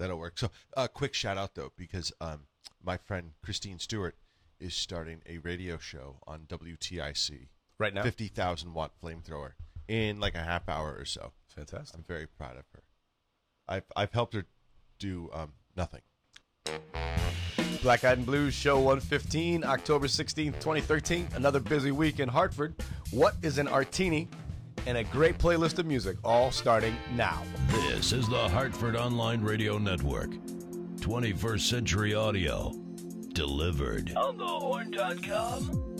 that'll work. So, uh, quick shout out though, because um, my friend Christine Stewart is starting a radio show on WTIC, Right now? fifty thousand watt flamethrower in like a half hour or so. Fantastic. I'm very proud of her. I've I've helped her do um, nothing. Black Eyed and Blues Show 115, October 16th, 2013. Another busy week in Hartford. What is an Artini? And a great playlist of music, all starting now. This is the Hartford Online Radio Network. 21st Century Audio. Delivered. On the horn.com.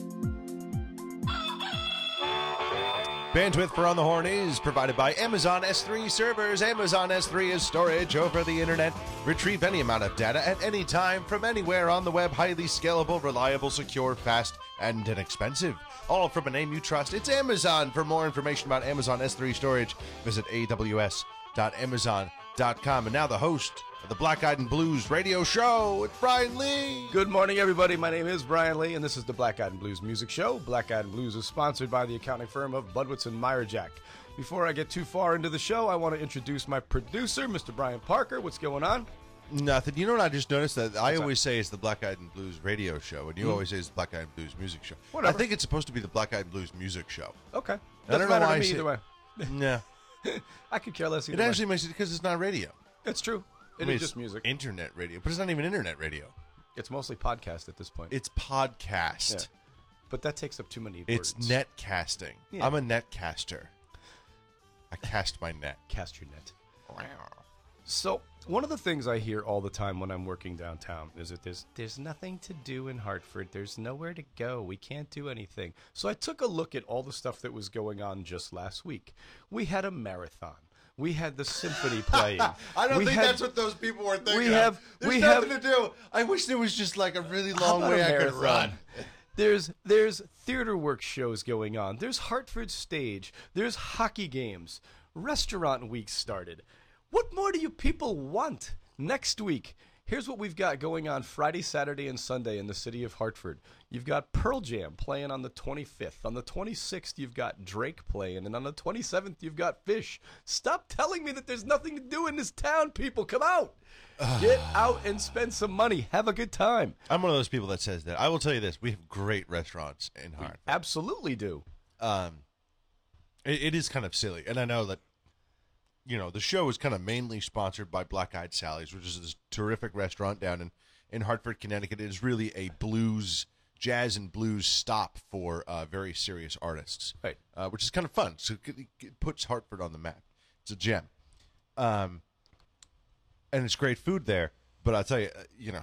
Bandwidth for On the Horn is provided by Amazon S3 servers. Amazon S3 is storage over the internet. Retrieve any amount of data at any time from anywhere on the web. Highly scalable, reliable, secure, fast, and inexpensive. All from a name you trust. It's Amazon. For more information about Amazon S3 storage, visit aws.amazon.com. And now the host of the Black Eyed and Blues radio show, it's Brian Lee. Good morning, everybody. My name is Brian Lee, and this is the Black Eyed and Blues Music Show. Black Eyed and Blues is sponsored by the accounting firm of Budwitz and Meyerjack. Before I get too far into the show, I want to introduce my producer, Mr. Brian Parker. What's going on? Nothing. You know what I just noticed that I always say it's the Black Eyed and Blues radio show, and you hmm. always say it's the Black Eyed and Blues music show. Whatever. I think it's supposed to be the Black Eyed and Blues music show. Okay. I Doesn't don't know why to me either way. Yeah, I could care less it way. actually makes it because it's not radio. It's true. It I mean, is just music. internet radio, but it's not even internet radio. It's mostly podcast at this point. It's podcast. Yeah. but that takes up too many It's words. netcasting. Yeah. I'm a netcaster. I cast my net. Cast your net. So one of the things I hear all the time when I'm working downtown is that there's there's nothing to do in Hartford. There's nowhere to go. We can't do anything. So I took a look at all the stuff that was going on just last week. We had a marathon. We had the symphony playing. I don't We think had- that's what those people were thinking. we of. have- There's we nothing have- to do. I wish there was just like a really long way I could run. There's there's theater work shows going on. There's Hartford stage. There's hockey games. Restaurant week started. What more do you people want? Next week, here's what we've got going on Friday, Saturday, and Sunday in the city of Hartford. You've got Pearl Jam playing on the 25th. On the 26th, you've got Drake playing, and on the 27th, you've got Phish. Stop telling me that there's nothing to do in this town, people. Come out. Get out and spend some money. Have a good time. I'm one of those people that says that. I will tell you this: we have great restaurants in Hartford. Absolutely do. um, it, it is kind of silly, and I know that you know the show is kind of mainly sponsored by Black Eyed Sally's, which is this terrific restaurant down in in Hartford, Connecticut. It is really a blues, jazz, and blues stop for uh, very serious artists, Right. Uh, which is kind of fun. So it, it puts Hartford on the map. It's a gem, um, and it's great food there. But I'll tell you, uh, you know,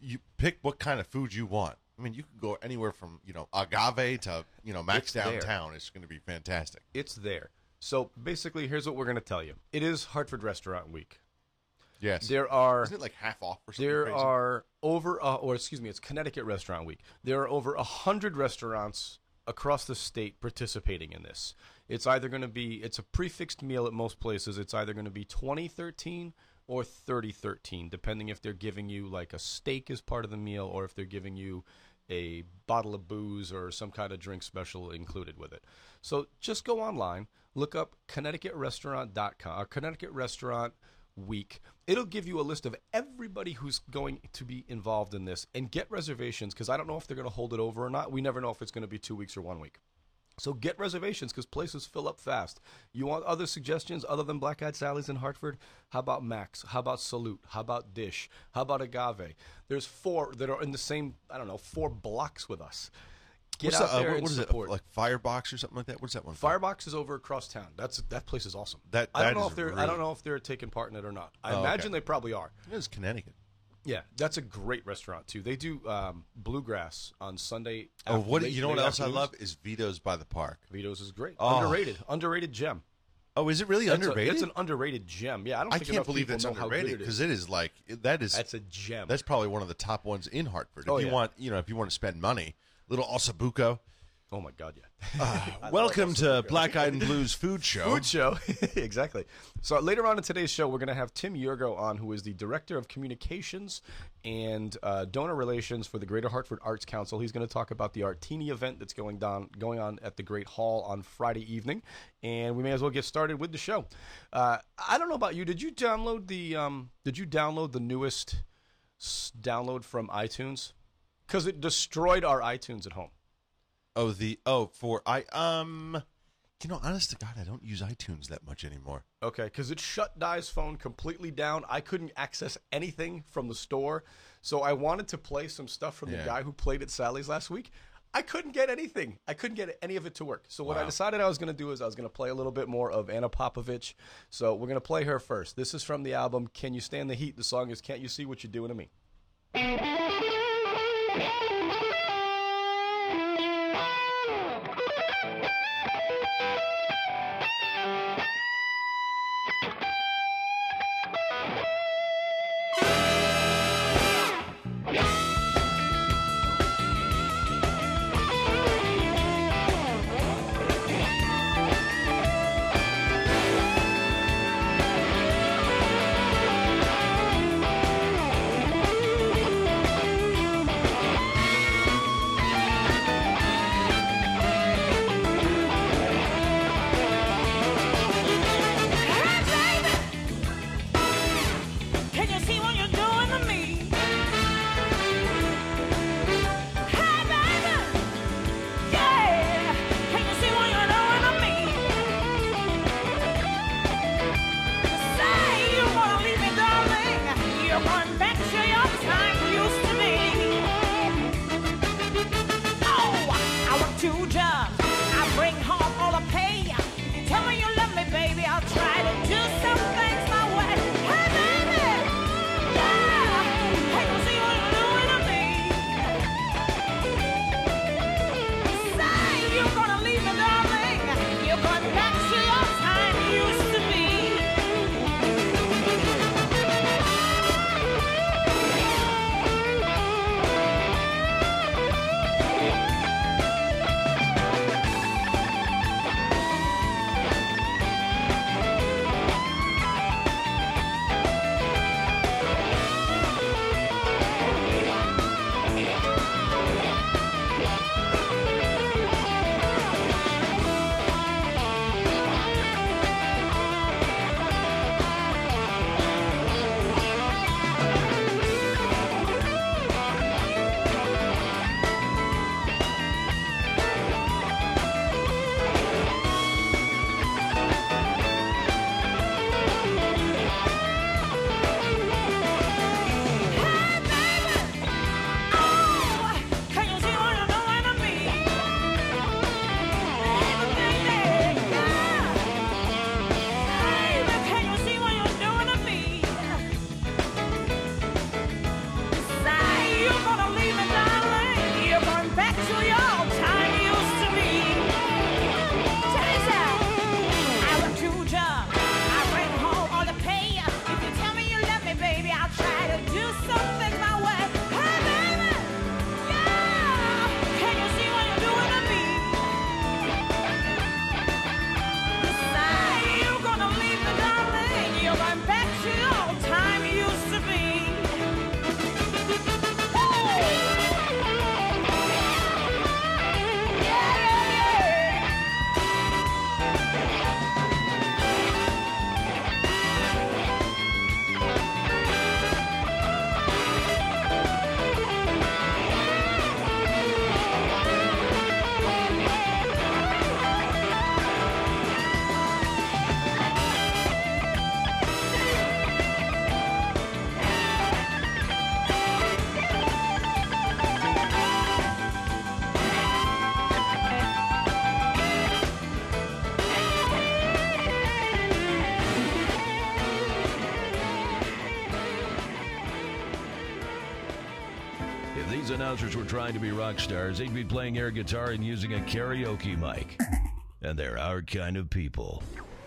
you pick what kind of food you want. I mean, you can go anywhere from you know agave to you know Max It's there. downtown. It's going to be fantastic. It's there. So basically, here's what we're going to tell you. It is Hartford Restaurant Week. Yes, There are Isn't it like half off or something? there crazy? are over uh, or excuse me, it's Connecticut Restaurant Week. There are over a hundred restaurants across the state participating in this. It's either going to be it's a prefixed meal at most places. It's either going to be 2013 or 3013, depending if they're giving you like a steak as part of the meal or if they're giving you a bottle of booze or some kind of drink special included with it. So just go online, look up ConnecticutRestaurant.com or uh, Connecticut Restaurant Week. It'll give you a list of everybody who's going to be involved in this and get reservations because I don't know if they're going to hold it over or not. We never know if it's going to be two weeks or one week. So get reservations because places fill up fast. You want other suggestions other than Black Eyed Sally's in Hartford? How about Max? How about Salute? How about Dish? How about Agave? There's four that are in the same, I don't know, four blocks with us. Get What's out that, uh, there what- and what is support. it? Like Firebox or something like that? What's that one? Firebox is over across town. That's that place is awesome. That- I don't know is if they're I really- don't know if they're taking part in it or not. I Oh, okay. imagine they probably are. It is Connecticut. Yeah, that's a great restaurant too. They do um, bluegrass on Sunday. Oh, after- what late- you know what late else I afternoons. love is Vito's by the Park. Vito's is great. Oh. Underrated, underrated gem. Oh, is it really It's a- underrated? it's an underrated gem. Yeah, I don't. I think can't enough believe people it's know how underrated because it is like that is That's a gem. that's probably one of the top ones in Hartford. If Oh, you yeah. want, you know, if you want to spend money, little osso buco, Oh my God, yeah. Uh, welcome to Black Eyed and Blues Food Show. Food show, exactly. So later on in today's show, we're going to have Tim Yurgo on, who is the director of communications and uh, donor relations for the Greater Hartford Arts Council. He's going to talk about the Artini event that's going down, going on at the Great Hall on Friday evening, and we may as well get started with the show. Uh, I don't know about you. Did you download the? Um, did you download the newest s- download from iTunes? Because it destroyed our iTunes at home. Oh, the oh for I um, you know, honest to God, I don't use iTunes that much anymore. Okay, because it shut Die's phone completely down. I couldn't access anything from the store, so I wanted to play some stuff from Yeah. the guy who played at Sally's last week. I couldn't get anything. I couldn't get any of it to work. So what I decided I was going to do is I was going to play a little bit more of Ana Popović. So we're going to play her first. This is from the album "Can You Stand the Heat." The song is "Can't You See What You're Doing to Me." Announcers were trying to be rock stars, they'd be playing air guitar and using a karaoke mic. And they're our kind of people.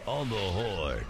On the horn.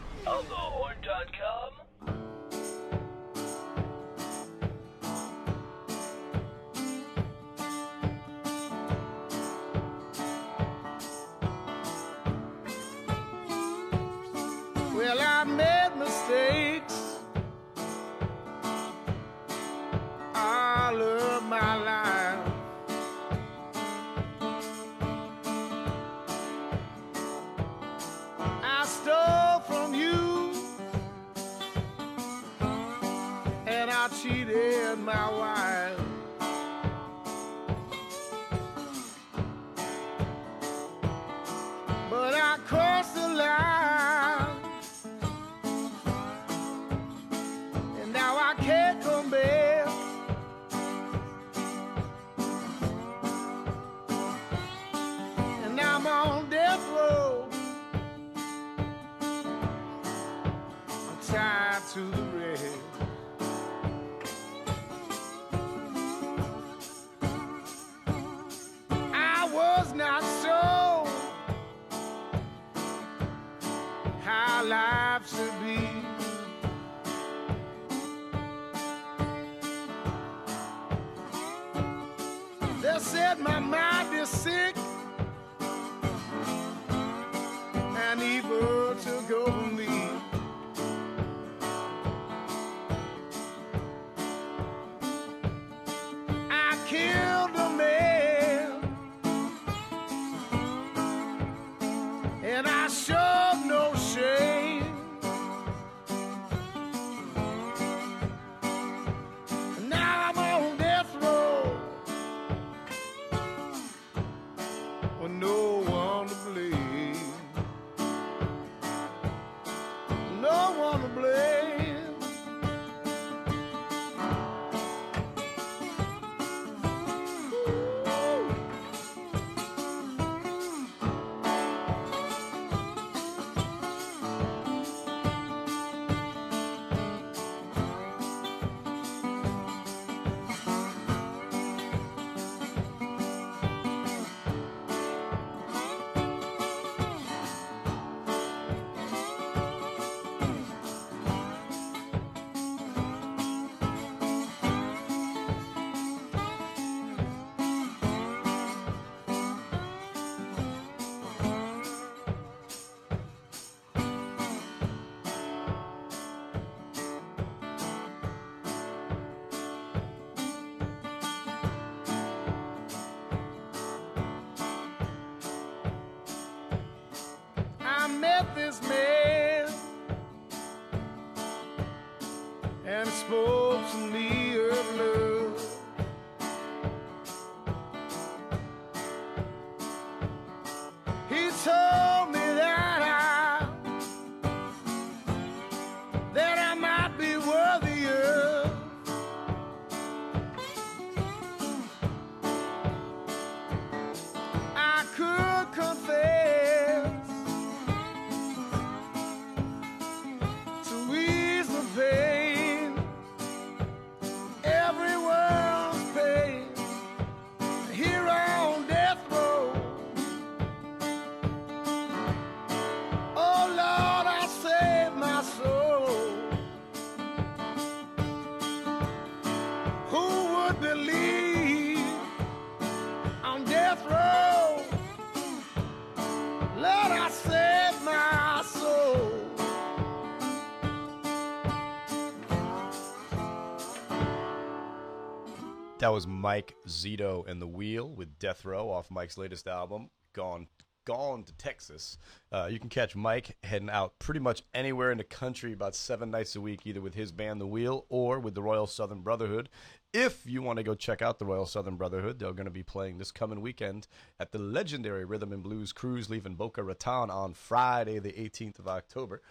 Was Mike Zito and the Wheel with Death Row off Mike's latest album, Gone Gone to Texas. Uh, you can catch Mike heading out pretty much anywhere in the country about seven nights a week, either with his band The Wheel or with the Royal Southern Brotherhood. If you want to go check out the Royal Southern Brotherhood, they're going to be playing this coming weekend at the legendary Rhythm and Blues Cruise leaving Boca Raton on Friday, the 18th of October.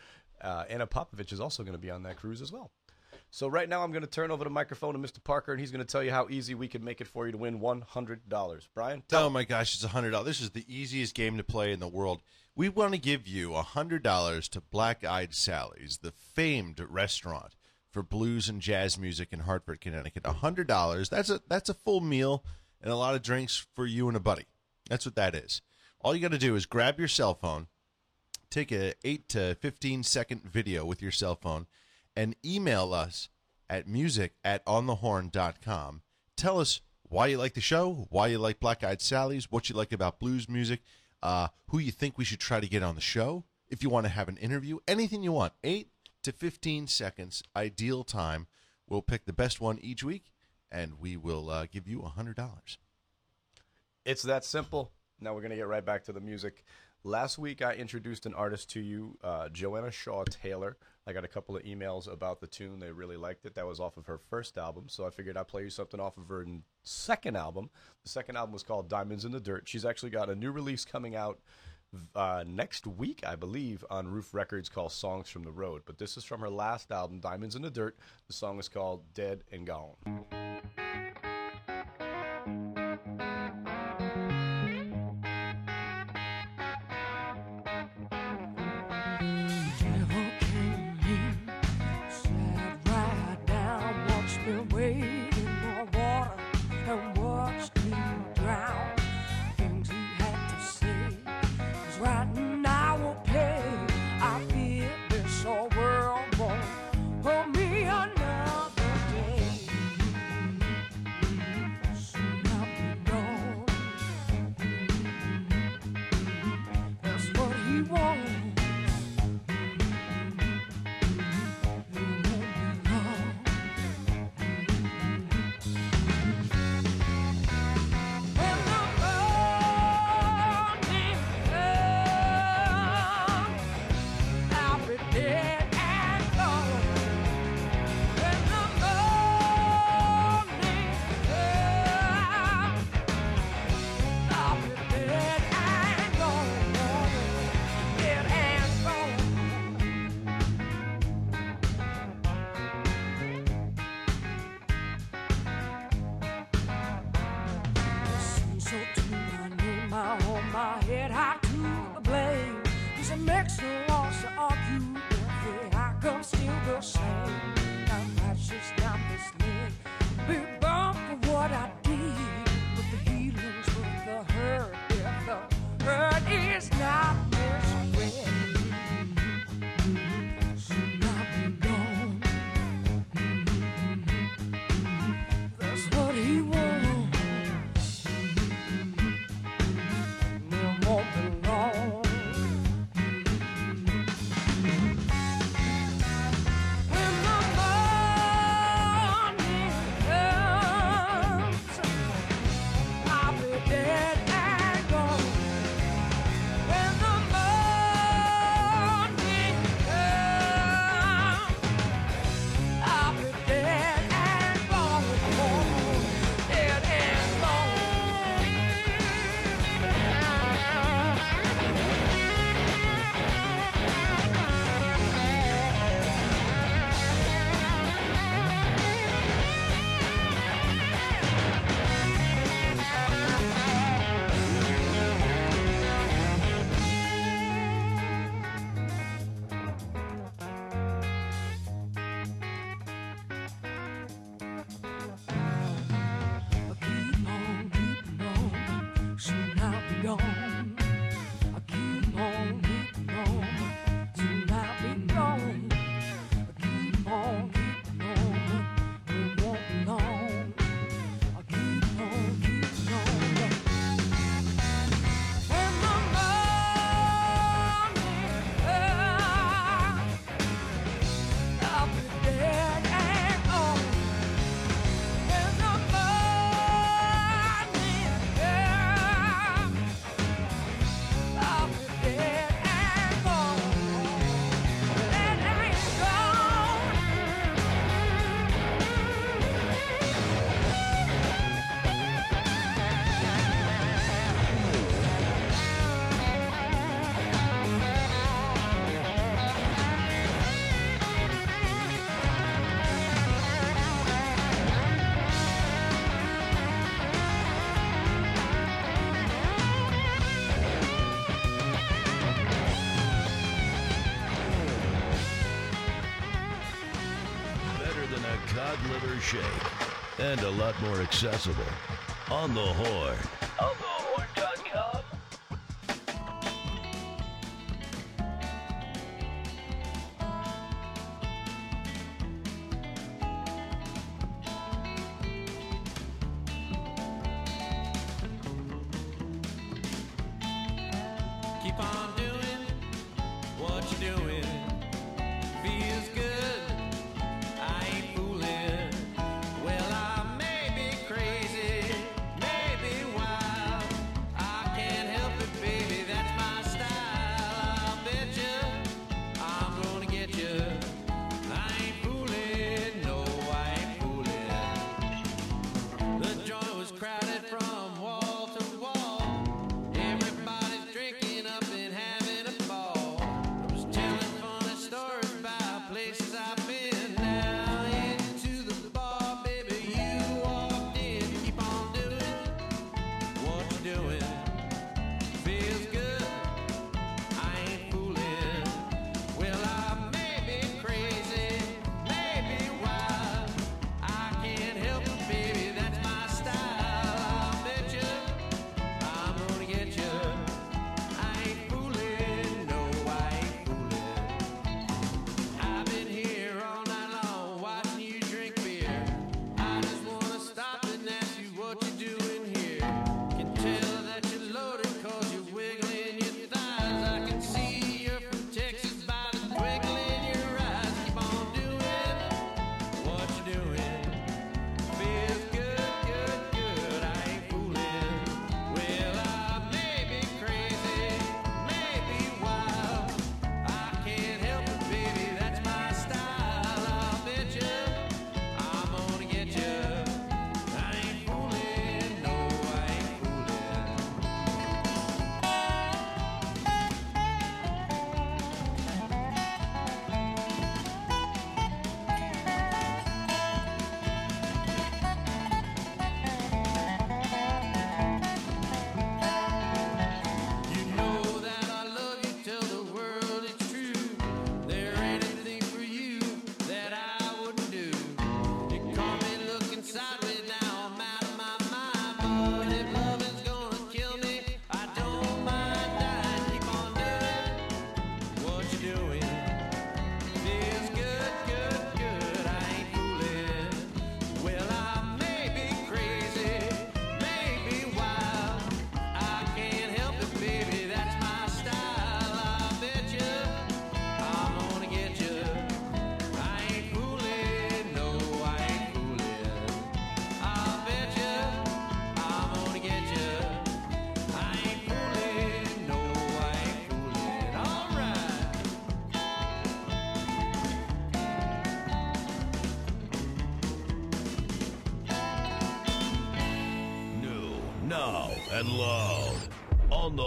Uh, Ana Popović is also going to be on that cruise as well. So right now, I'm going to turn over the microphone to Mr. Parker, and he's going to tell you how easy we can make it for you to win $100. Brian, tell Oh my gosh, it's hundred dollars. This is the easiest game to play in the world. We want to give you hundred dollars to Black Eyed Sally's, the famed restaurant for blues and jazz music in Hartford, Connecticut. Hundred dollars. That's a that's a full meal and a lot of drinks for you and a buddy. That's what that is. All you got to do is grab your cell phone, take a eight to fifteen second video with your cell phone, and email us at music at onthehorn.com. Tell us why you like the show, why you like Black Eyed Sally's, what you like about blues music, uh, who you think we should try to get on the show, If you want to have an interview, anything you want, 8 to 15 seconds, ideal time. We'll pick the best one each week, and we will uh, give you $100. It's that simple. Now we're going to get right back to the music. Last week, I introduced an artist to you, uh, Joanne Shaw Taylor. I got a couple of emails about the tune. They really liked it. That was off of her first album, so I figured I'd play you something off of her second album. The second album was called Diamonds in the Dirt. She's actually got a new release coming out uh, next week, I believe, on Ruf Records called Songs from the Road. But this is from her last album, Diamonds in the Dirt. The song is called Dead and Gone. My head high And a lot more accessible. On the Horn. Loud. On the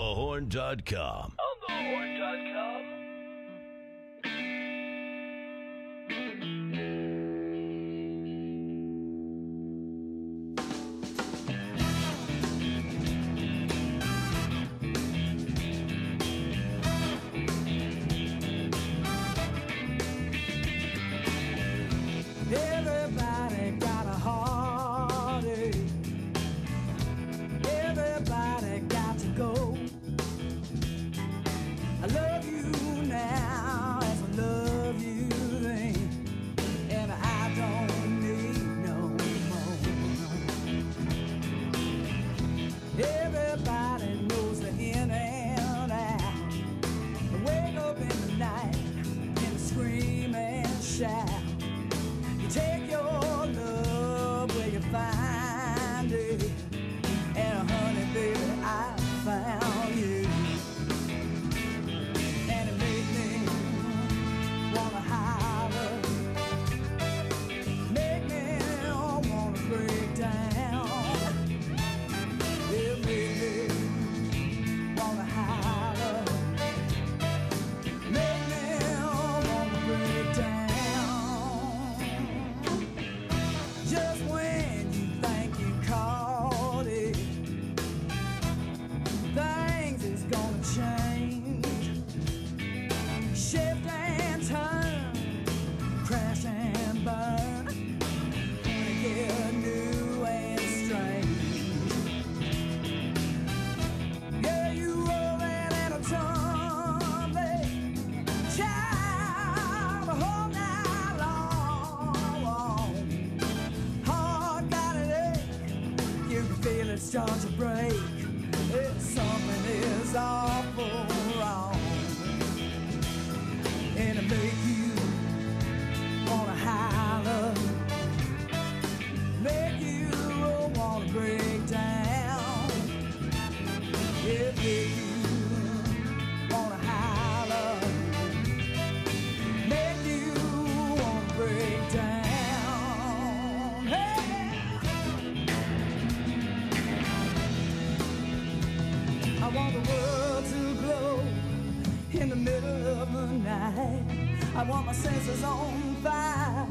on fire.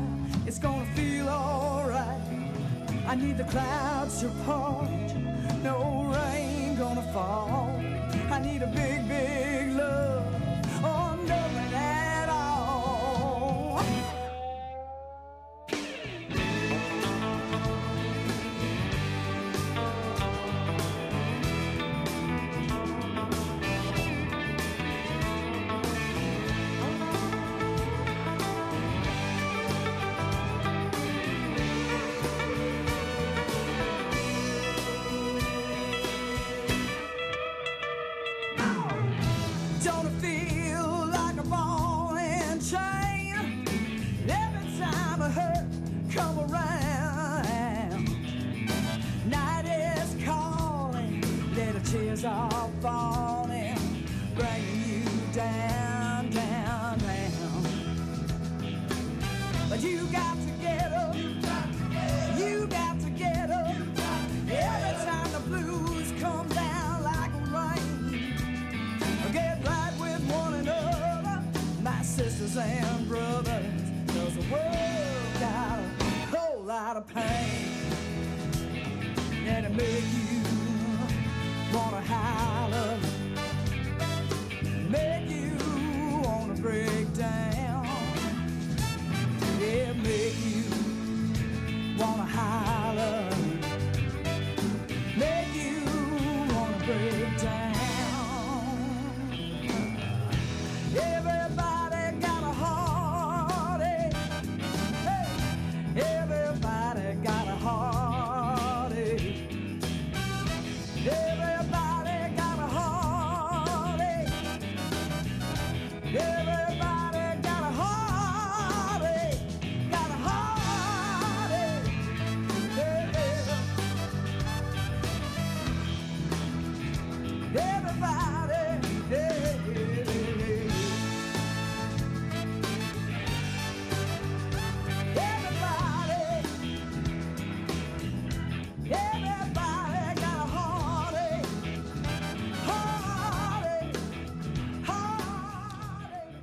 It's gonna feel alright. I need the clouds to part. No rain gonna fall. I need a big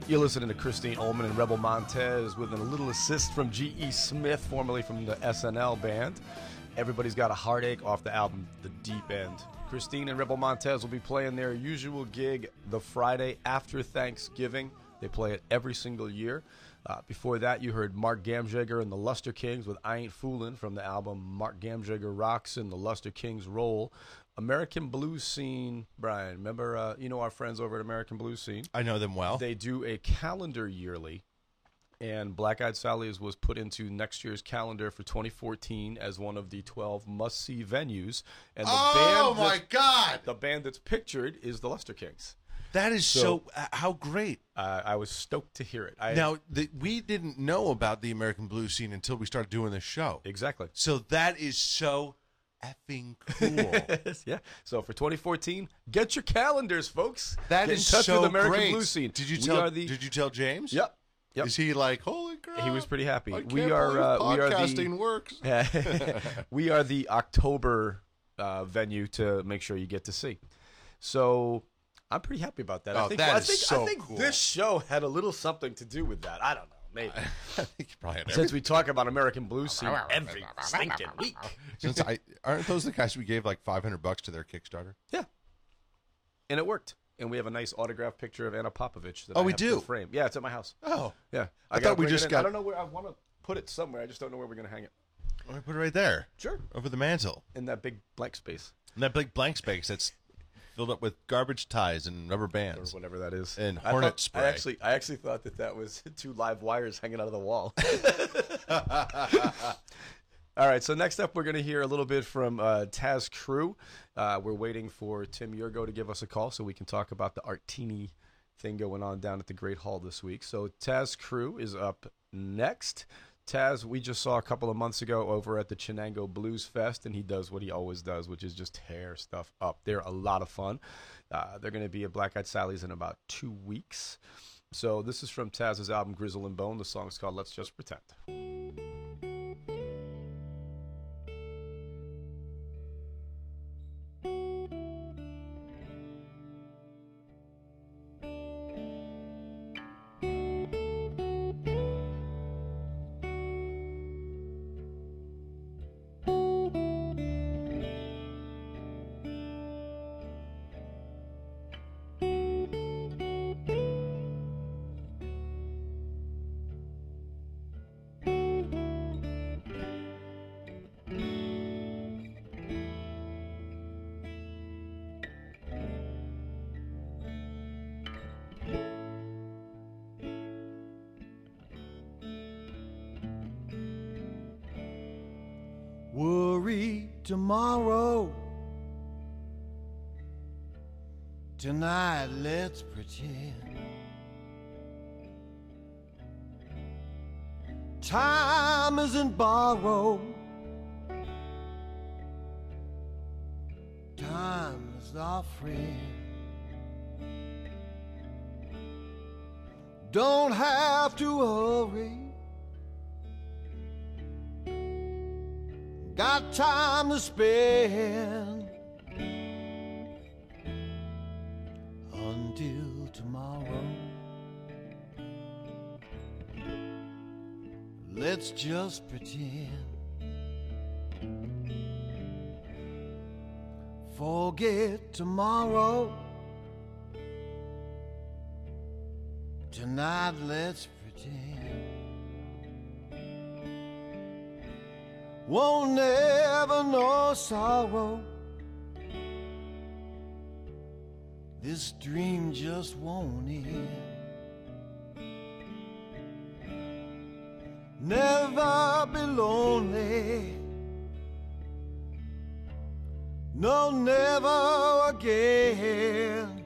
You're listening to Christine Ohlman and Rebel Montez with a little assist from G.E. Smith, formerly from the SNL band. Everybody's got a heartache off the album The Deep End. Christine and Rebel Montez will be playing their usual gig the Friday after Thanksgiving. They play it every single year. Uh, before that, you heard Mark Gamsjager and the Lustre Kings with I Ain't Foolin' from the album Mark Gamsjager Rocks and the Lustre Kings Roll. American Blues Scene, Brian, remember, uh, you know our friends over at American Blues Scene? I know them well. They do a calendar yearly, and Black Eyed Sally's was put into next year's calendar for 2014 as one of the 12 must-see venues. And the oh band my God, The band that's pictured is the Lustre Kings. that is so, So- uh, how great. Uh, I was stoked to hear it. I, Now the, we didn't know about the American blues scene until we started doing this show. exactly. So that is so effing cool. yeah. So for 2014, get your calendars, folks. That get is in touch so with American great. Blues Scene. Did you We tell? the- Did you tell James? Yep. Yep. Is he like, holy crap? He was pretty happy. I We are, uh, we are the- podcasting works. we are the October uh, venue to make sure you get to see. So I'm pretty happy about that. I Oh, think, that I think, so I think cool. this show had a little something to do with that. I don't know, maybe. I think you probably had Since we talk about American blues scene every stinking week. Since I aren't those the guys we gave like five hundred bucks to their Kickstarter? Yeah, and it worked. And we have a nice autograph picture of Ana Popović. That Oh, I we have do? to frame. Yeah, it's at my house. Oh, Yeah, I gotta thought we bring it just in. got- I don't know where I want to put it somewhere. I just don't know where we're gonna hang it. I put it right there. Sure. over the mantle. In that big blank space And that big blank space that's filled up with garbage ties and rubber bands or whatever that is. And I hornet thought- spray. I actually, I actually thought that that was two live wires hanging out of the wall. All right, so next up, we're going to hear a little bit from uh, Tas Cru. Uh, we're waiting for Tim Yurgo to give us a call so we can talk about the Artini thing going on down at the Great Hall this week. So Tas Cru is up next. Tas, we just saw a couple of months ago over at the Chenango Blues Fest, and he does what he always does, which is just tear stuff up. They're a lot of fun. Uh, they're going to be at Black Eyed Sally's in about two weeks. So this is from Tas's album Grizzle and Bone. The song's called Let's Just Pretend. Tomorrow. Tonight, let's pretend. Time isn't borrowed. Time is our friend. Don't have to hurry. Time to spend until tomorrow. Let's just pretend. Forget tomorrow. Tonight, let's pretend. Won't never know sorrow. This dream just won't end. Never be lonely. No, never again.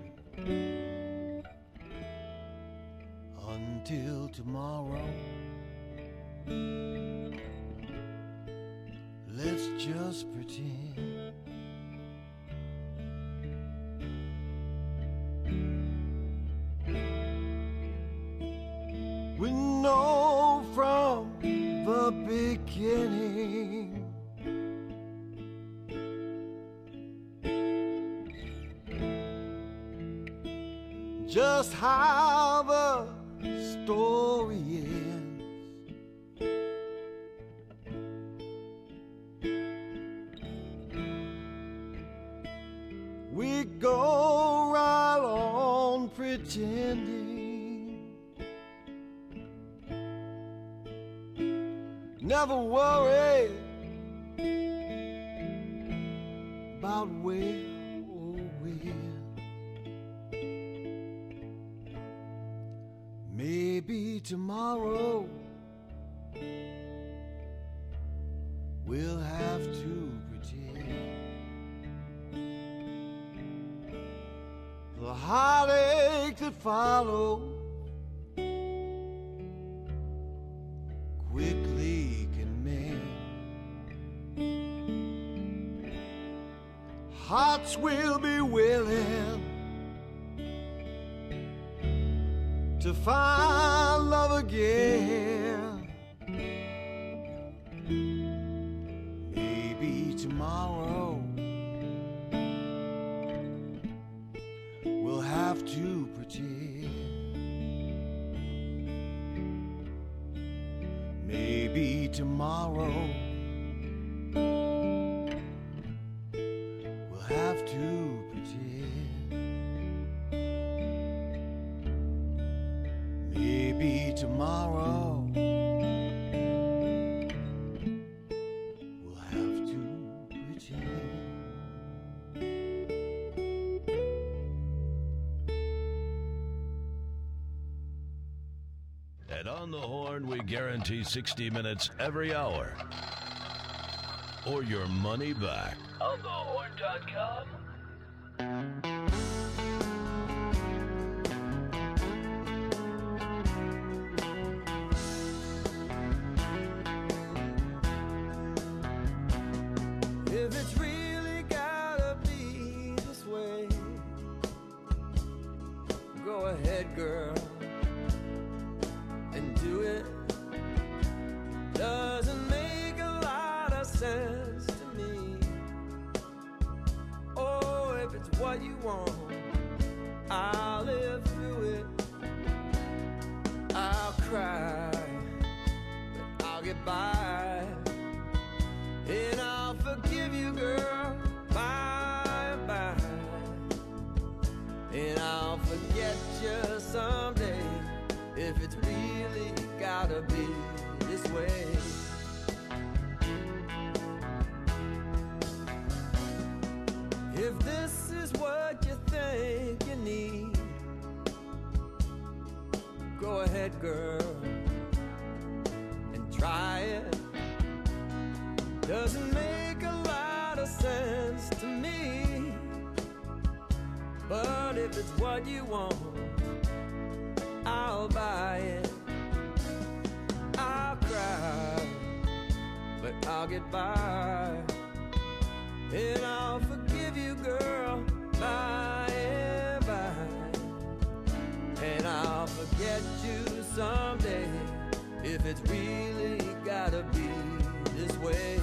Until tomorrow. Just pretend. Maybe tomorrow we'll have to pretend. the heartache that follows quickly can mend. Hearts will be willing to find love again. Maybe tomorrow. we'll have to pretend. Maybe tomorrow 360 minutes every hour. Or your money back. AlgoHorn.com I'll get by. And I'll forgive you, girl, by and by. And I'll forget you someday if it's really gotta be this way.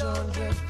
600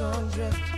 sun drift,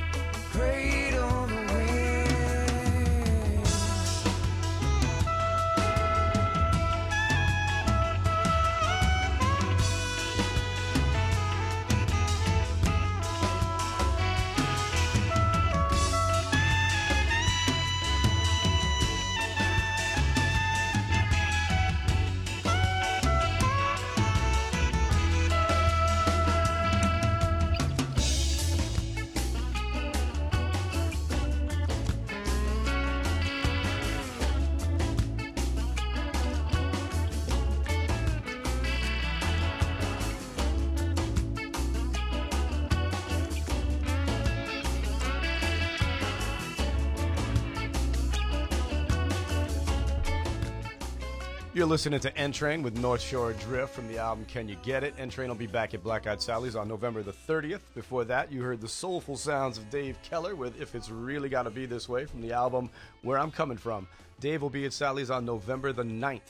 You're listening to N Train with North Shore Drift from the album Can You Get It? N Train will be back at Black Eyed Sally's on November the 30th. Before that, you heard the soulful sounds of Dave Keller with If It's Really Gotta Be This Way from the album Where I'm Coming From. Dave will be at Sally's on November the 9th.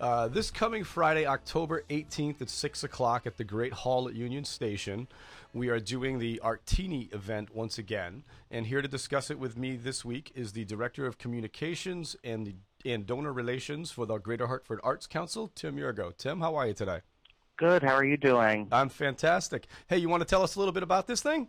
Uh, this coming Friday, October 18th at 6 o'clock at the Great Hall at Union Station, we are doing the Artini event once again. And here to discuss it with me this week is the Director of Communications and the and Donor Relations for the Greater Hartford Arts Council, Tim Yurgo. Tim, how are you today? Good. How are you doing? I'm fantastic. Hey, you want to tell us a little bit about this thing?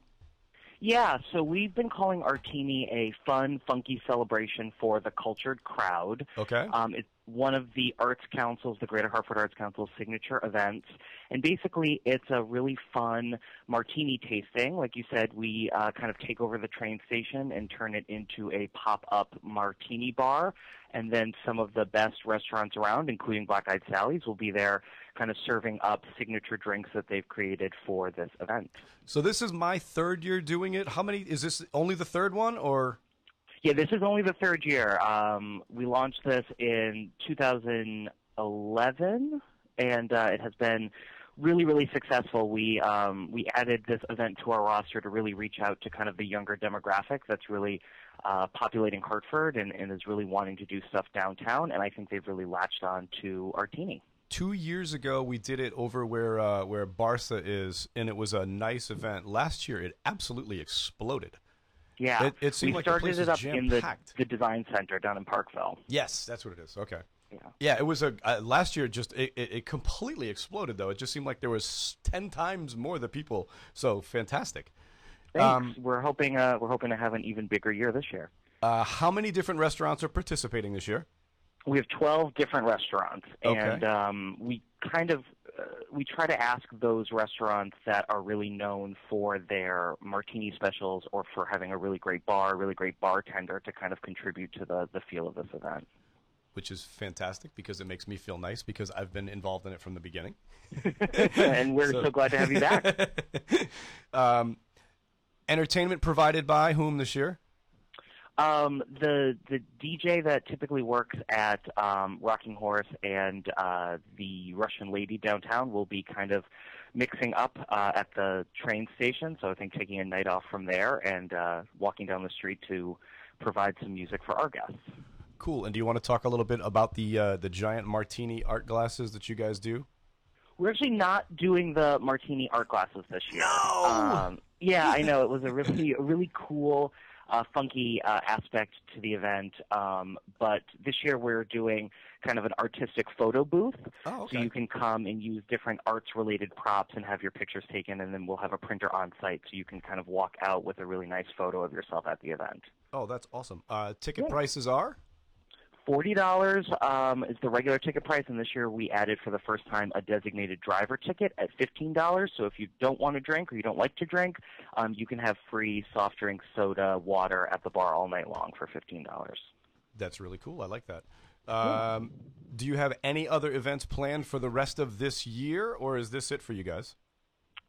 Yeah, so we've been calling Artini a fun, funky celebration for the cultured crowd. Okay. Um, it's one of the Arts Council's, the Greater Hartford Arts Council's signature events. And basically, it's a really fun martini tasting. Like you said, we uh, kind of take over the train station and turn it into a pop up martini bar. And then some of the best restaurants around, including Black Eyed Sally's, will be there kind of serving up signature drinks that they've created for this event. So this is my third year doing it. How many is this only the third one or Yeah, this is only the third year. Um, we launched this in 2011, and uh, it has been really, really successful. We um, we added this event to our roster to really reach out to kind of the younger demographic that's really uh, populating Hartford and, and is really wanting to do stuff downtown. And I think they've really latched on to Artini. two years ago we did it over where uh, where Barca is, and it was a nice event. Last year it absolutely exploded. Yeah, It- it seemed we like the started place it up in the, the design center down in Parkville. Yes, that's what it is. Okay. Yeah. Yeah, it was a uh, last year. Just it, it, it completely exploded though. It just seemed like there was ten times more the people. So fantastic. Thanks. Um, we're hoping uh, we're hoping to have an even bigger year this year. Uh, how many different restaurants are participating this year? We have 12 different restaurants, Okay. and um, we kind of uh, we try to ask those restaurants that are really known for their martini specials or for having a really great bar, really great bartender to kind of contribute to the the feel of this event. Which is fantastic because it makes me feel nice because I've been involved in it from the beginning. and we're so, glad to have you back. um, entertainment provided by whom this year? Um, the the DJ that typically works at um, Rocking Horse and uh, the Russian Lady downtown will be kind of mixing up uh, at the train station. So I think taking a night off from there and uh, walking down the street to provide some music for our guests. Cool. And do you want to talk a little bit about the uh, the giant martini art glasses that you guys do? We're actually not doing the martini art glasses this year. No. Um, yeah, I know it was a really a really cool, uh, funky uh, aspect to the event. Um, but this year we're doing kind of an artistic photo booth, Oh, so you can come and use different arts related props and have your pictures taken, and then we'll have a printer on site, so you can kind of walk out with a really nice photo of yourself at the event. Oh, that's awesome. Uh, ticket Yeah. prices are? Forty dollars um, is the regular ticket price, and this year we added for the first time a designated driver ticket at fifteen dollars. So if you don't want to drink or you don't like to drink, um, you can have free soft drinks, soda, water at the bar all night long for fifteen dollars. That's really cool. I like that. Um, do you have any other events planned for the rest of this year, or is this it for you guys?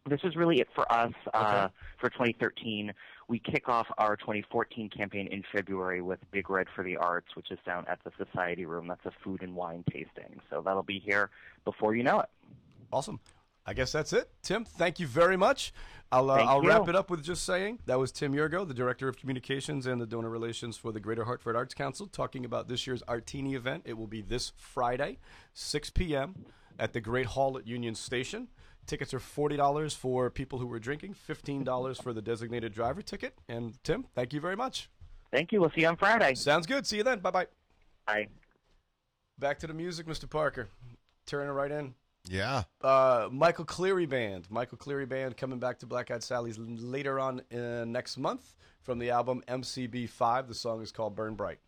This is really it for us uh, for 2013. We kick off our 2014 campaign in February with Big Red for the Arts, which is down at the Society Room. That's a food and wine tasting. So that'll be here before you know it. Awesome. I guess that's it. Tim, thank you very much. I'll, uh, I'll wrap it up with just saying that was Tim Yergo, the Director of Communications and the Donor Relations for the Greater Hartford Arts Council, talking about this year's Artini event. It will be this Friday, 6 p.m. at the Great Hall at Union Station. Tickets are $40 for people who were drinking, $15 for the designated driver ticket. And Tim, thank you very much. Thank you. We'll see you on Friday. Sounds good. See you then. Bye bye. Bye. Back to the music, Mr. Parker. Turning right in. Yeah. Uh, Michael Cleary Band. Michael Cleary Band coming back to Black Eyed Sally's later on uh, next month from the album MCB5. The song is called Burn Bright.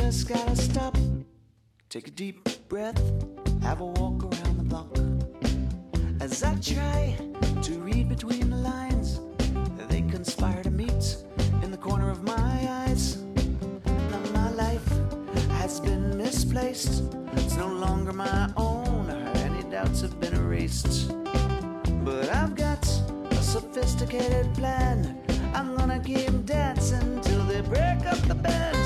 just gotta stop, take a deep breath, have a walk around the block. As I try to read between the lines, they conspire to meet in the corner of my eyes. Now my life has been misplaced, it's no longer my own, any doubts have been erased. But I've got a sophisticated plan, I'm gonna keep dancing till they break up the band.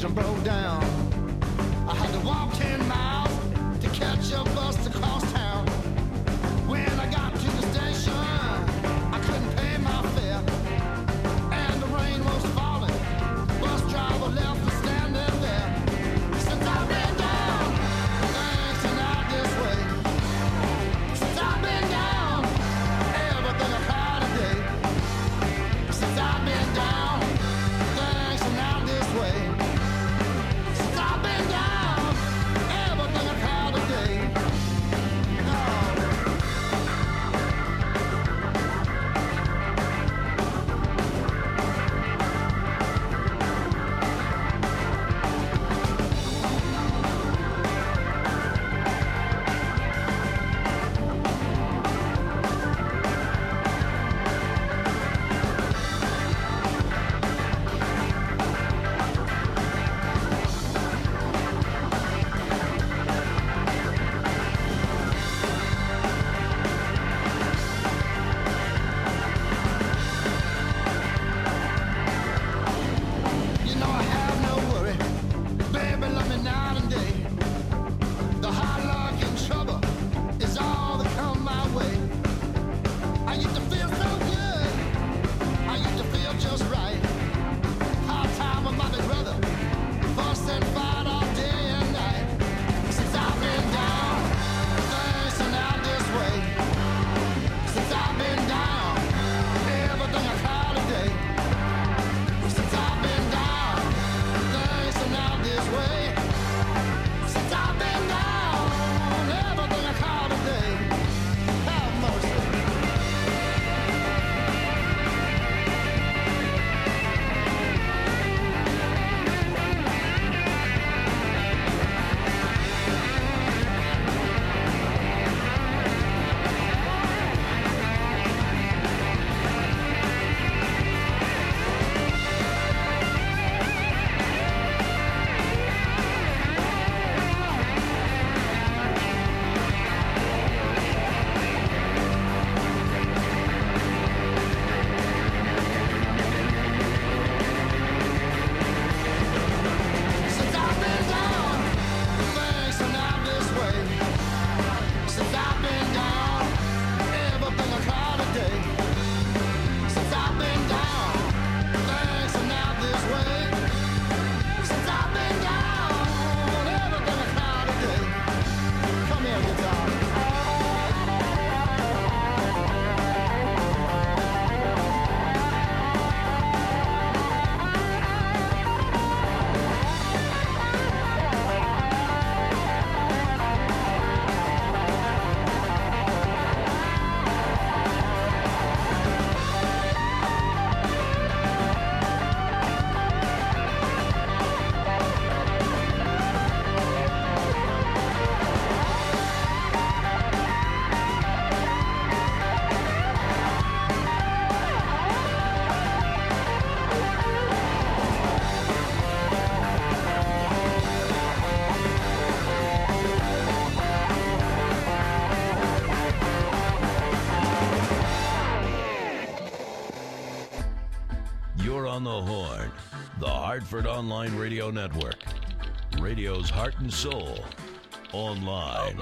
bridge and broke down. the Horn, the Hartford Online Radio Network, radio's heart and soul, online.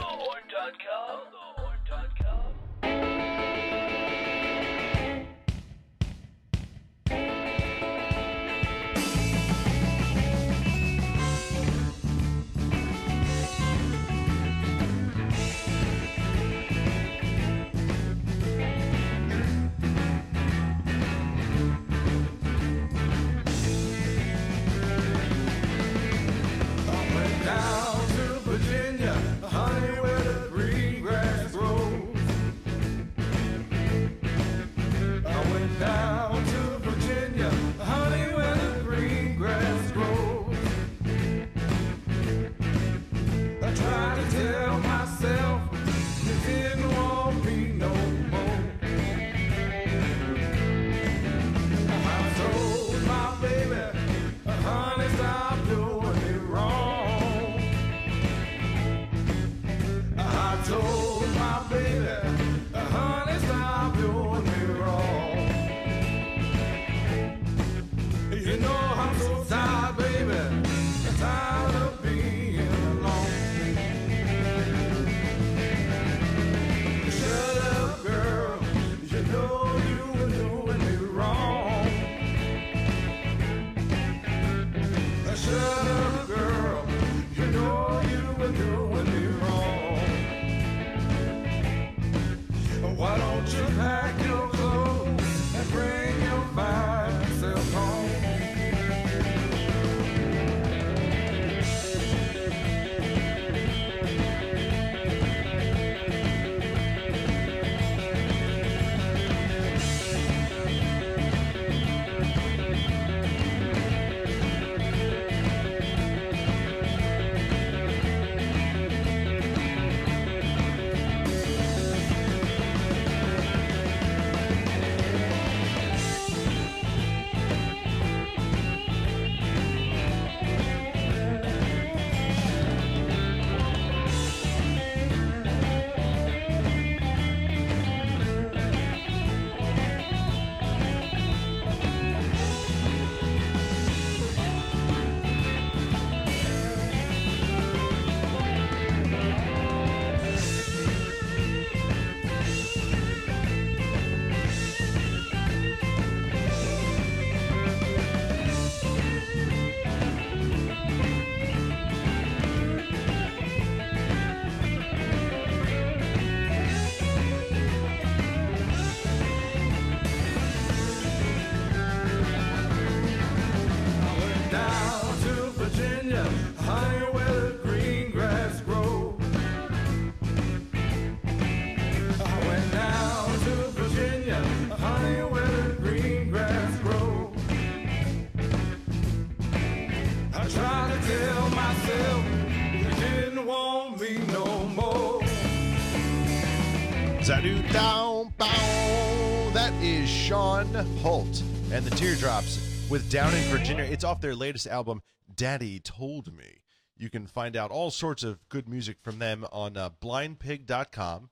With Down in Virginia. It's off their latest album, Daddy Told Me. You can find out all sorts of good music from them on uh, blindpig.com,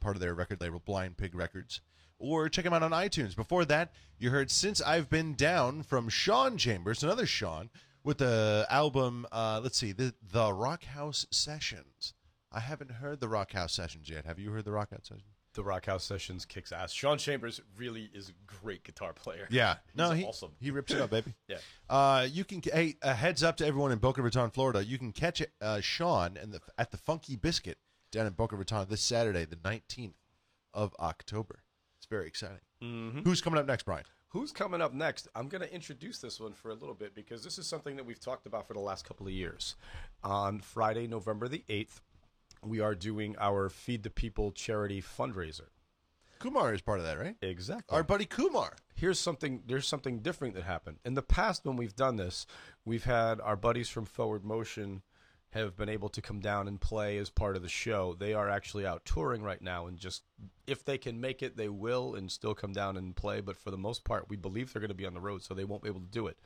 part of their record label, Blind Pig Records, or check them out on iTunes. Before that, you heard Since I've Been Down from Sean Chambers, another Sean, with the album, uh, let's see, the, the Rock House Sessions. I haven't heard the Rock House Sessions yet. Have you heard the Rock House Sessions? The Rock House Sessions kicks ass. Sean Chambers really is great guitar player. Yeah, no, He's he awesome. he rips it up, baby. Yeah. Uh, you can hey, a heads up to everyone in Boca Raton, Florida. You can catch uh, Sean and the, at the Funky Biscuit down in Boca Raton this Saturday, the nineteenth of October. It's very exciting. Mhm. Who's coming up next, Brian? Who's coming up next? I'm going to introduce this one for a little bit because this is something that we've talked about for the last couple of years. On Friday, November the 8th, we are doing our Feed the People charity fundraiser. Kumar is part of that, right? Exactly. Our buddy Kumar. Here's something there's something different that happened. In the past when we've done this, we've had our buddies from Forward Motion have been able to come down and play as part of the show. They are actually out touring right now and just if they can make it, they will and still come down and play, but for the most part, we believe they're going to be on the road, so they won't be able to do it.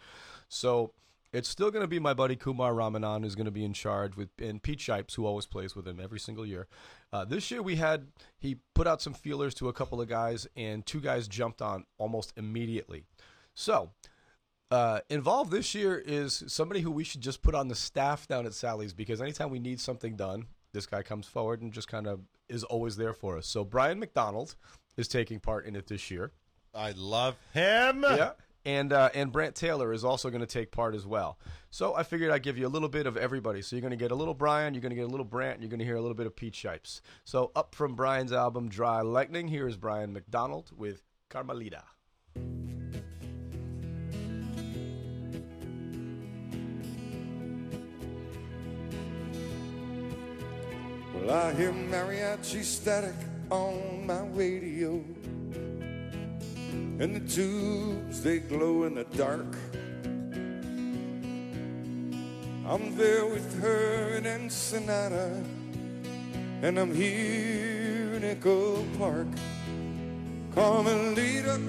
So it's still going to be my buddy Kumar Ramanan who's going to be in charge with and Pete Shipes who always plays with him every single year. Uh, this year we had he put out some feelers to a couple of guys and two guys jumped on almost immediately. So uh, involved this year is somebody who we should just put on the staff down at Sally's because anytime we need something done, this guy comes forward and just kind of is always there for us. So Brian McDonald is taking part in it this year. I love him. Yeah. And uh, and Brant Taylor is also going to take part as well. So I figured I'd give you a little bit of everybody. So you're going to get a little Brian, you're going to get a little Brant, and you're going to hear a little bit of Pete Shipes. So up from Brian's album Dry Lightning, here is Brian McDonald with Carmelita. Well, I hear mariachi static on my radio. And the tubes, they glow in the dark. I'm there with her in Ensenada. And I'm here in Echo Park. Carmelita,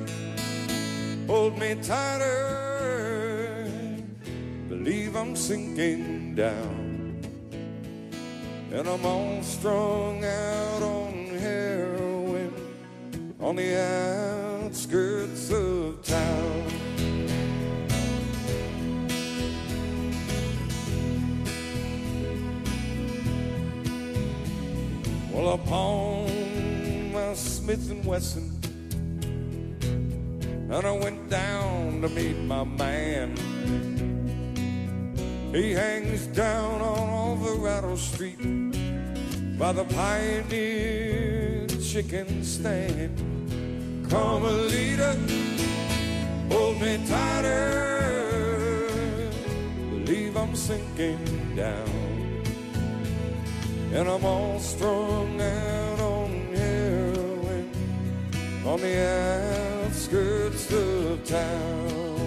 hold me tighter. Believe I'm sinking down. And I'm all strung out on heroin on the outskirts of town. Well, upon my Smith and Wesson, and I went down to meet my man. He hangs down on Alvarado Street by the Pioneer Chicken Stand. Carmelita, hold me tighter. Believe I'm sinking down, and I'm all strung out on heroin on the outskirts of town.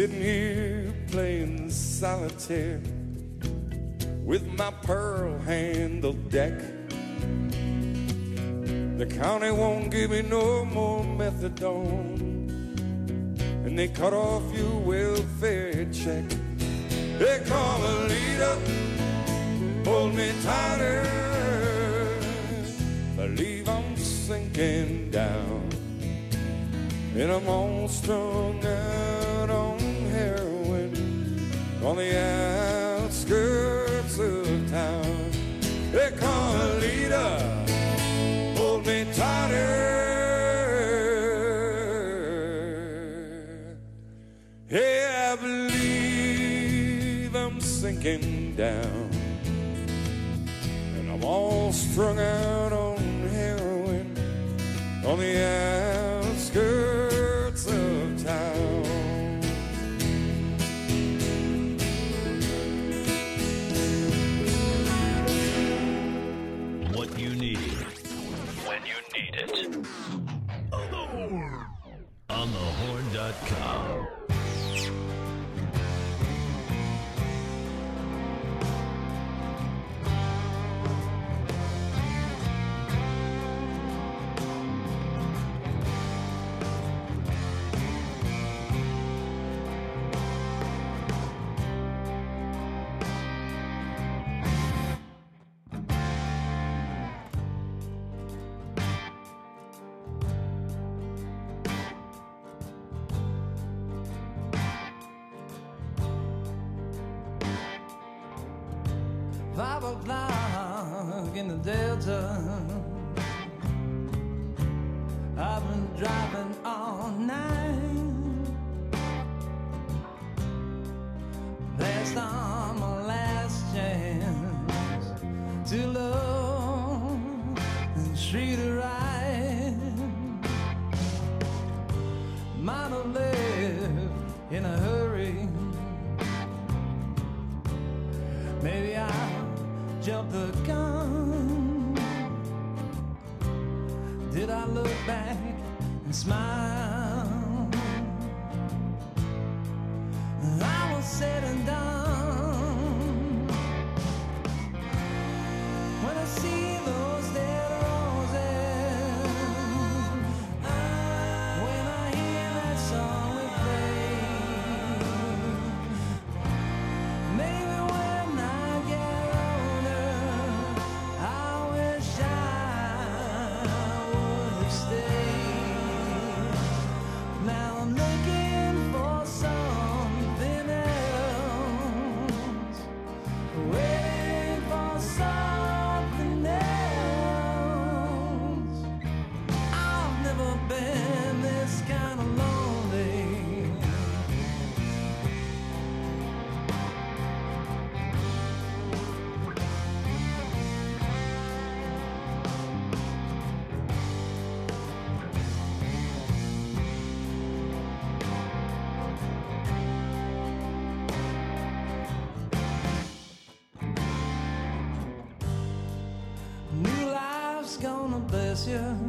Sitting here playing solitaire with my pearl handled deck. The county won't give me no more methadone, and they cut off your welfare check. They call a leader, hold me tighter. Believe I'm sinking down. And I'm all strung out on the outskirts of town. They call a leader, hold me tighter. Hey, I believe I'm sinking down. And I'm all strung out on heroin on the thehorn.com. jumped. Did I look back and smile? I was said and done. you.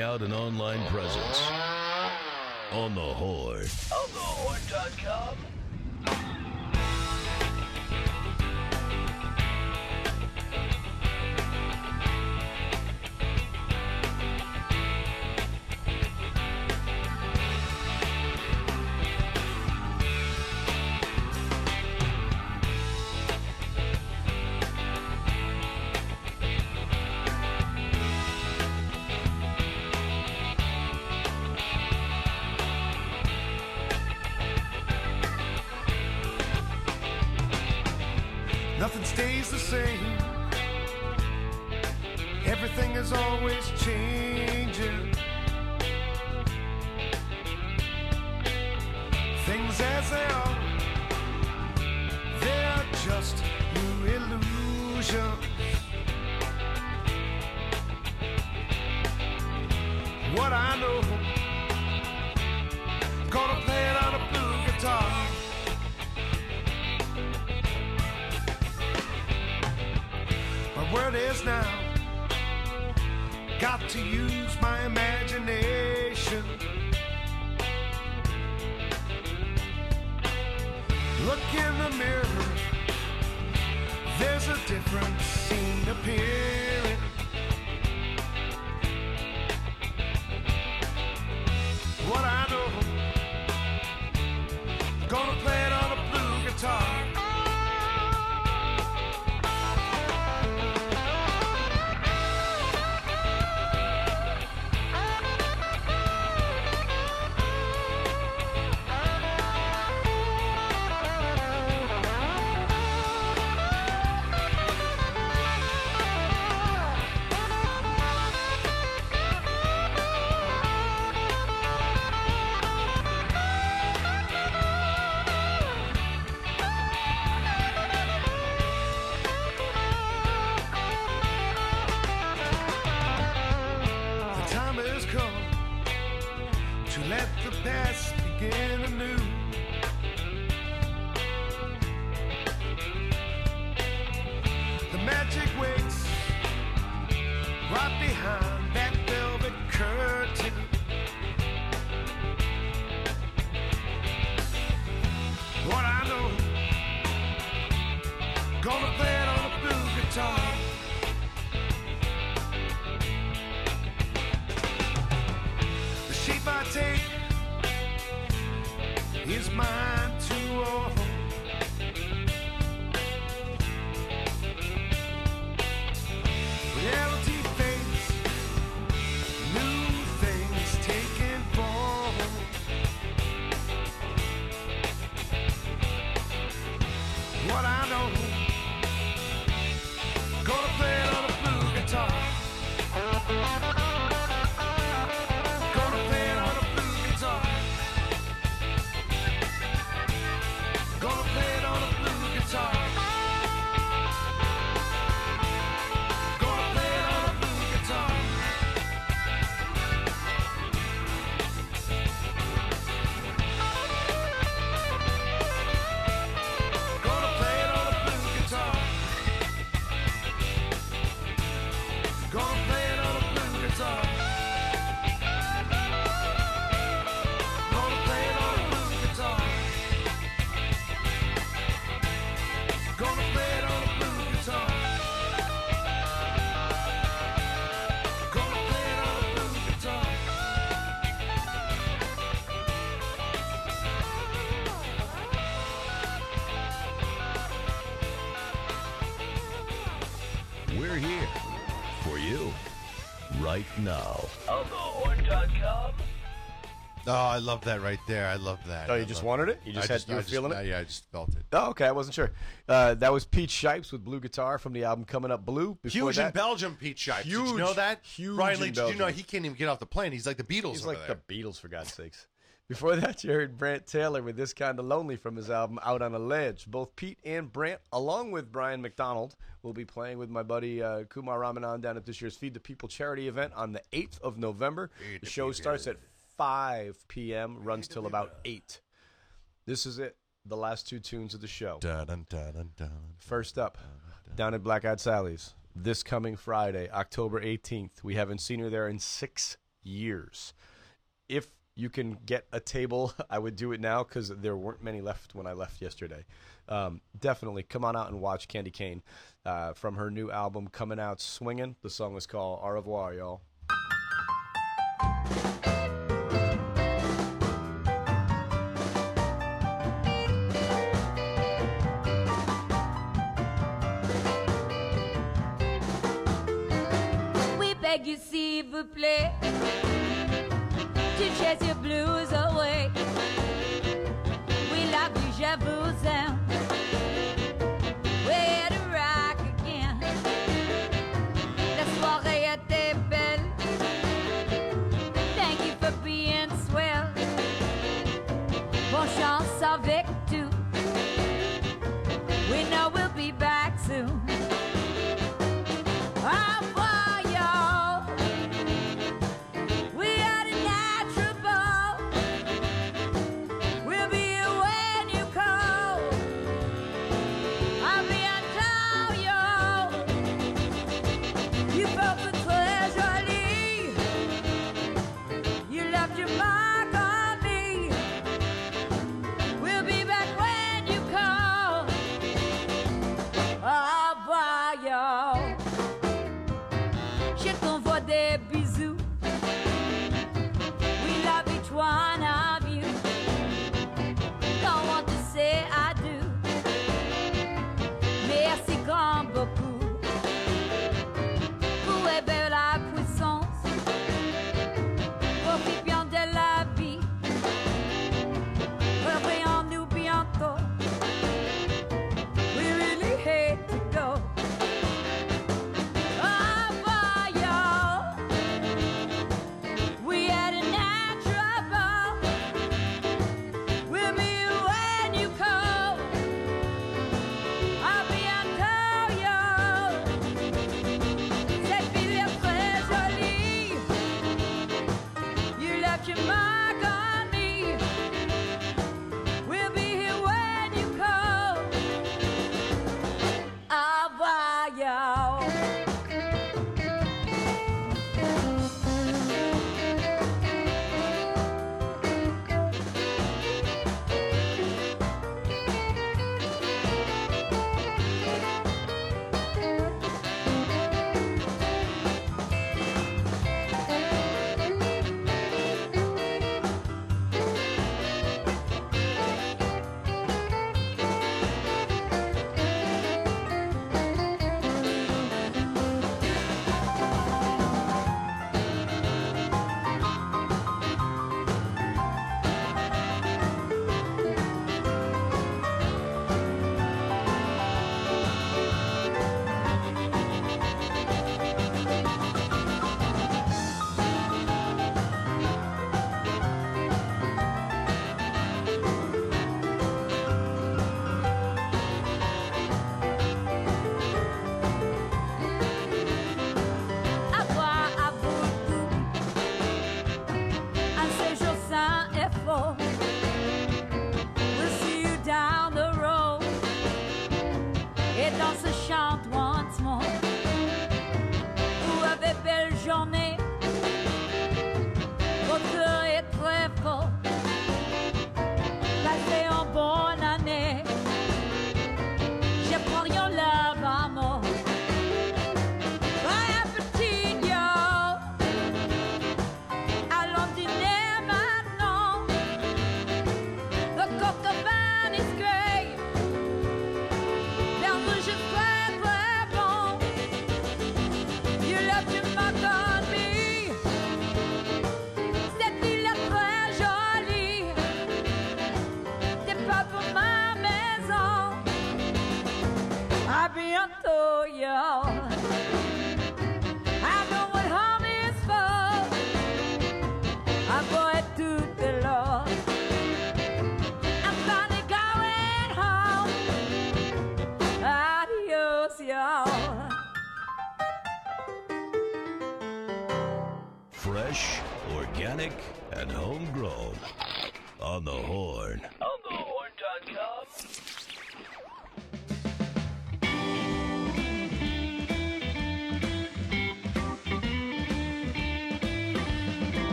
out an online presence. On the whole, always changing. I love that right there. I love that. Oh, you I just love wanted it? You I just had- you I were feeling it? Yeah, I just felt it. Oh, okay. I wasn't sure. Uh, that was Pete Shipes with Blue Guitar from the album Coming Up Blue. Before Huge that, in Belgium, Pete Shipes. Did you know that? huge Brian Lee, did you know he can't even get off the plane? He's like the Beatles He's like there. the Beatles, for God's sakes. Before that, you heard Brant Taylor with This Kind of Lonely from his album Out on a Ledge. Both Pete and Brant, along with Brian McDonald, will be playing with my buddy uh, Kumar Ramanan down at this year's Feed the People charity event on the 8th of November. the show starts at 5 p.m., runs till about 8. This is it, the last two tunes of the show. Dun, dun, dun, dun, dun. First up, down at Black Eyed Sally's, this coming Friday, October 18th. We haven't seen her there in six years. If you can get a table, I would do it now because there weren't many left when I left yesterday. Um, definitely come on out and watch Candy Kane uh, from her new album coming out swinging. The song is called Au revoir, y'all. Vous plaît, to chase your blues away. We love you, je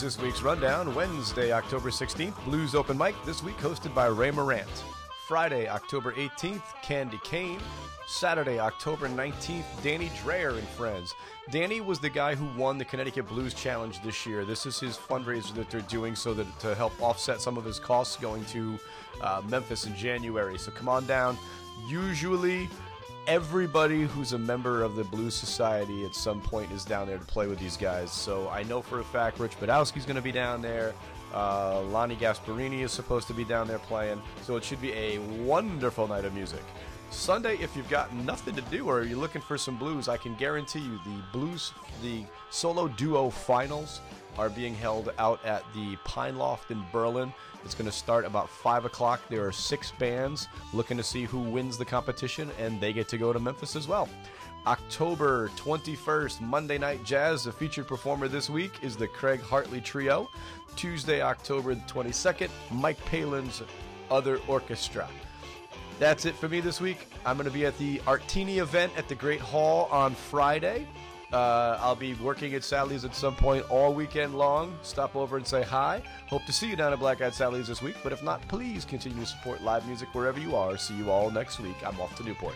This week's rundown. Wednesday, October 16th, Blues Open Mic, this week hosted by Ray Morant. Friday, October 18th, Candy Kane. Saturday, October 19th, Danny Dreyer and friends. Danny was the guy who won the Connecticut Blues Challenge this year. This is his fundraiser that they're doing so that to help offset some of his costs going to uh, Memphis in January. So come on down. Usually, everybody who's a member of the Blues Society at some point is down there to play with these guys. So I know for a fact Rich Badowski's going to be down there. Uh, Lonnie Gasparini is supposed to be down there playing. So it should be a wonderful night of music. Sunday, if you've got nothing to do or you're looking for some blues, I can guarantee you the blues, the solo duo finals are being held out at the Pine Loft in Berlin. It's going to start about 5 o'clock. There are six bands looking to see who wins the competition, and they get to go to Memphis as well. October 21st, Monday Night Jazz. The featured performer this week is the Craig Hartley Trio. Tuesday, October 22nd, Mike Palin's Other Orchestra. That's it for me this week. I'm going to be at the Artini event at the Great Hall on Friday. Uh, I'll be working at Sally's at some point all weekend long. Stop over and say hi. Hope to see you down at Black Eyed Sally's this week, but if not, please continue to support live music wherever you are. See you all next week. I'm off to Newport.